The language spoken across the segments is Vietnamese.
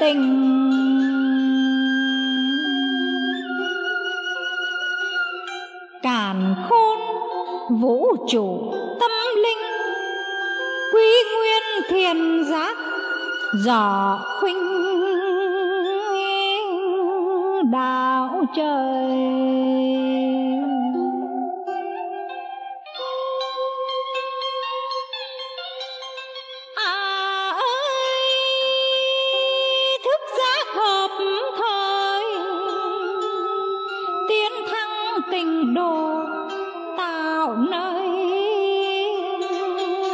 tình. Càn khôn, vũ trụ, tâm linh. Quý nguyên thiền giác dò khuynh, đạo trời. Tình đồ tạo nơi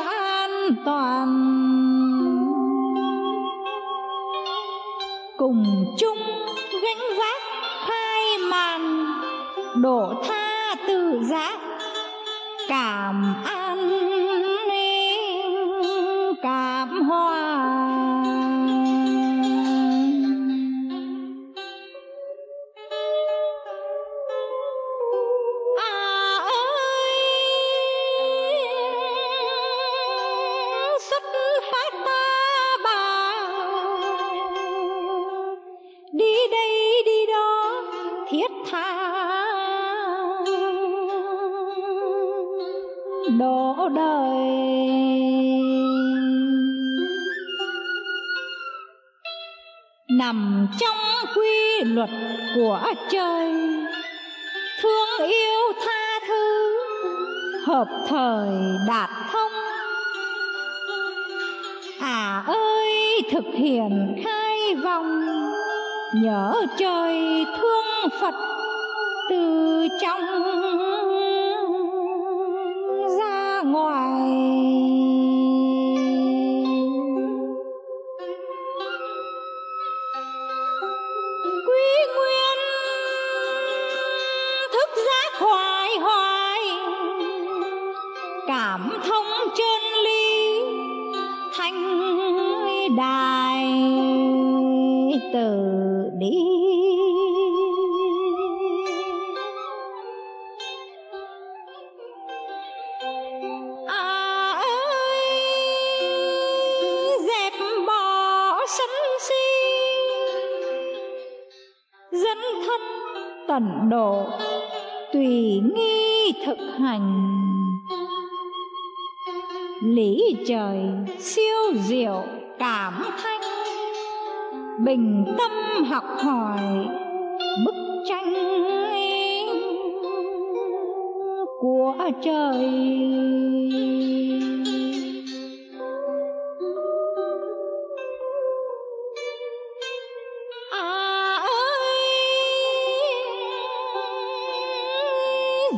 an toàn. Cùng chung gánh vác khai màn, đổ tha tự giác, cảm an thiết tha đổ đời. Nằm trong quy luật của trời, thương yêu tha thứ, hợp thời đạt thông. À ơi, thực hiện khai vòng nhớ trời thương phật từ trong ra ngoài. Quý nguyên thức giác hoài hoài, cảm thông chân lý, thanh đài đi à ơi, dẹp bỏ sân si dẫn thân tận độ tùy nghi thực hành. Lý trời siêu diệu cảm thanh bình tâm học hỏi bức tranh của trời. À ơi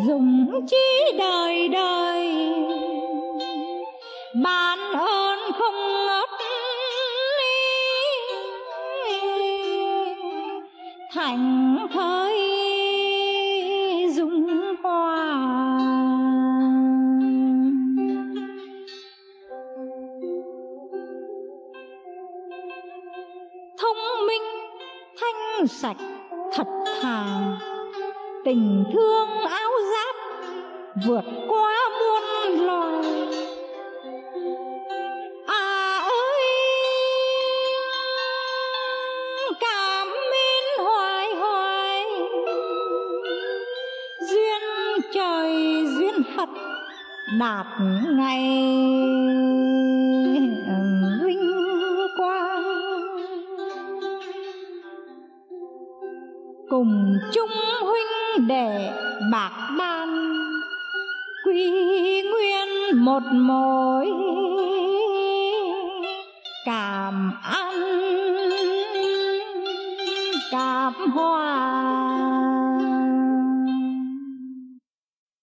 dùng chi đời đời. Thành thới dung hoa thông minh, thanh sạch, thật thà. Tình thương áo giáp vượt qua muôn loài. Đạt ngày vinh quang. Cùng chung huynh đệ bạc ban, quy nguyên một mối. Cảm an cảm hoa.